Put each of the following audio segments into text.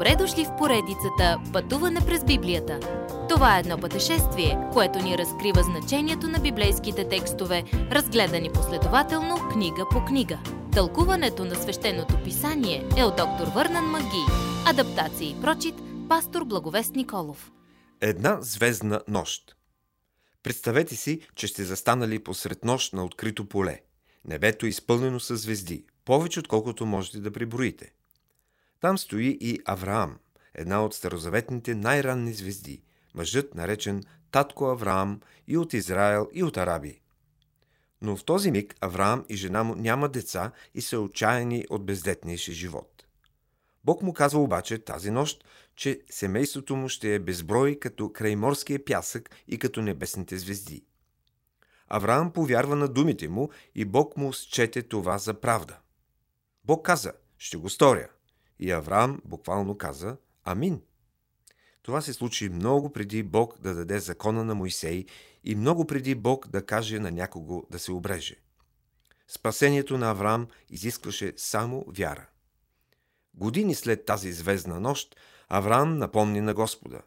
Добре дошли в поредицата Пътуване през Библията. Това е едно пътешествие, което ни разкрива значението на библейските текстове, разгледани последователно книга по книга. Тълкуването на свещеното писание е от доктор Върнан Маги. Адаптация и прочит, пастор Благовест Николов. Една звездна нощ. Представете си, че сте застанали посред нощ на открито поле. Небето е изпълнено с звезди, повече отколкото можете да приброите. Там стои и Авраам, една от старозаветните най-ранни звезди, мъжът наречен Татко Авраам и от Израел и от Араби. Но в този миг Авраам и жена му няма деца и са отчаяни от бездетния си живот. Бог му казва обаче тази нощ, че семейството му ще е безброй като крайморския пясък и като небесните звезди. Авраам повярва на думите му и Бог му счете това за правда. Бог каза, ще го сторя. И Авраам буквално каза Амин. Това се случи много преди Бог да даде закона на Моисей и много преди Бог да каже на някого да се обреже. Спасението на Авраам изискваше само вяра. Години след тази звездна нощ, Авраам напомни на Господа.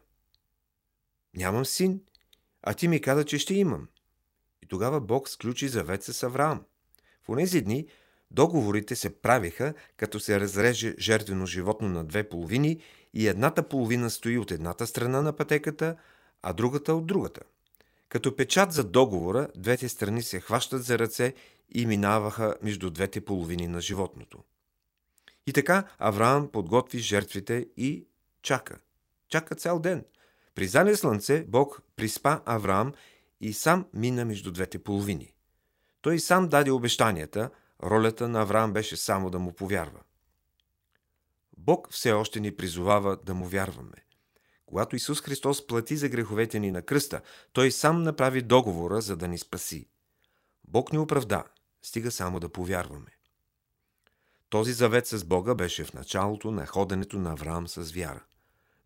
Нямам син, а ти ми каза, че ще имам. И тогава Бог сключи завет с Авраам. В тези дни договорите се правиха, като се разреже жертвено животно на две половини и едната половина стои от едната страна на пътеката, а другата от другата. Като печат за договора, двете страни се хващат за ръце и минаваха между двете половини на животното. И така Авраам подготви жертвите и чака. Чака цял ден. При зале слънце Бог приспа Авраам и сам мина между двете половини. Той сам даде обещанията, ролята на Авраам беше само да му повярва. Бог все още ни призовава да му вярваме. Когато Исус Христос плати за греховете ни на кръста, Той сам направи договора, за да ни спаси. Бог ни оправда, стига само да повярваме. Този завет с Бога беше в началото на ходенето на Авраам с вяра.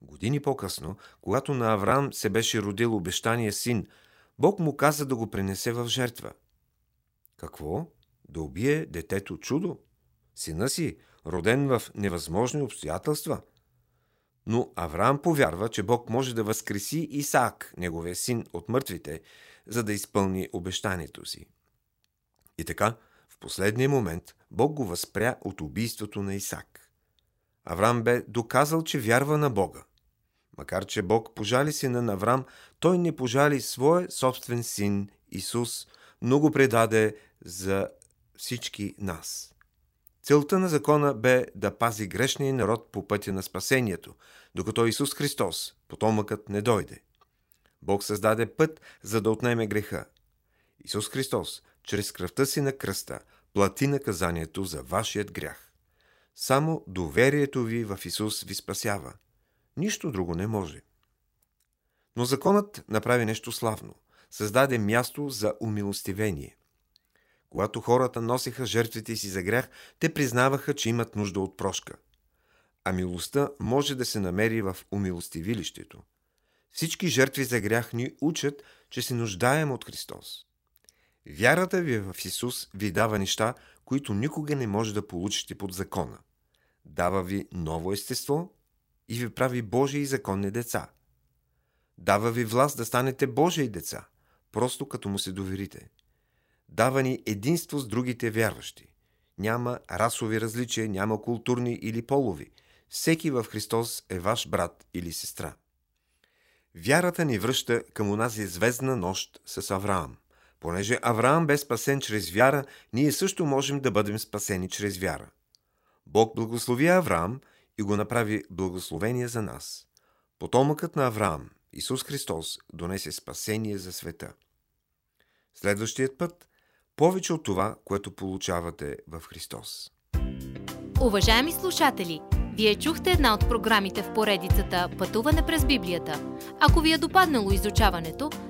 Години по-късно, когато на Авраам се беше родил обещания син, Бог му каза да го пренесе в жертва. Какво? Да убие детето чудо? Сина си, роден в невъзможни обстоятелства? Но Авраам повярва, че Бог може да възкреси Исаак, неговия син, от мъртвите, за да изпълни обещанието си. И така, в последния момент Бог го възпря от убийството на Исак. Авраам бе доказал, че вярва на Бога. Макар, че Бог пожали сина на Авраам, той не пожали своя собствен син Исус, но го предаде за всички нас. Целта на закона бе да пази грешния народ по пътя на спасението, докато Исус Христос, потомъкът, не дойде. Бог създаде път, за да отнеме греха. Исус Христос, чрез кръвта си на кръста, плати наказанието за вашият грях. Само доверието ви в Исус ви спасява. Нищо друго не може. Но законът направи нещо славно. Създаде място за умилостивение. Когато хората носиха жертвите си за грях, те признаваха, че имат нужда от прошка. А милостта може да се намери в умилостивилището. Всички жертви за грях ни учат, че се нуждаем от Христос. Вярата ви в Исус ви дава неща, които никога не може да получите под закона. Дава ви ново естество и ви прави Божии законни деца. Дава ви власт да станете Божии деца, просто като му се доверите. Дава ни единство с другите вярващи. Няма расови различия, няма културни или полови. Всеки в Христос е ваш брат или сестра. Вярата ни връща към онази звездна нощ с Авраам. Понеже Авраам бе спасен чрез вяра, ние също можем да бъдем спасени чрез вяра. Бог благослови Авраам и го направи благословение за нас. Потомъкът на Авраам, Исус Христос, донесе спасение за света. Следващият път повече от това, което получавате в Христос. Уважаеми слушатели, вие чухте една от програмите в поредицата Пътуване през Библията. Ако ви е допаднало изучаването,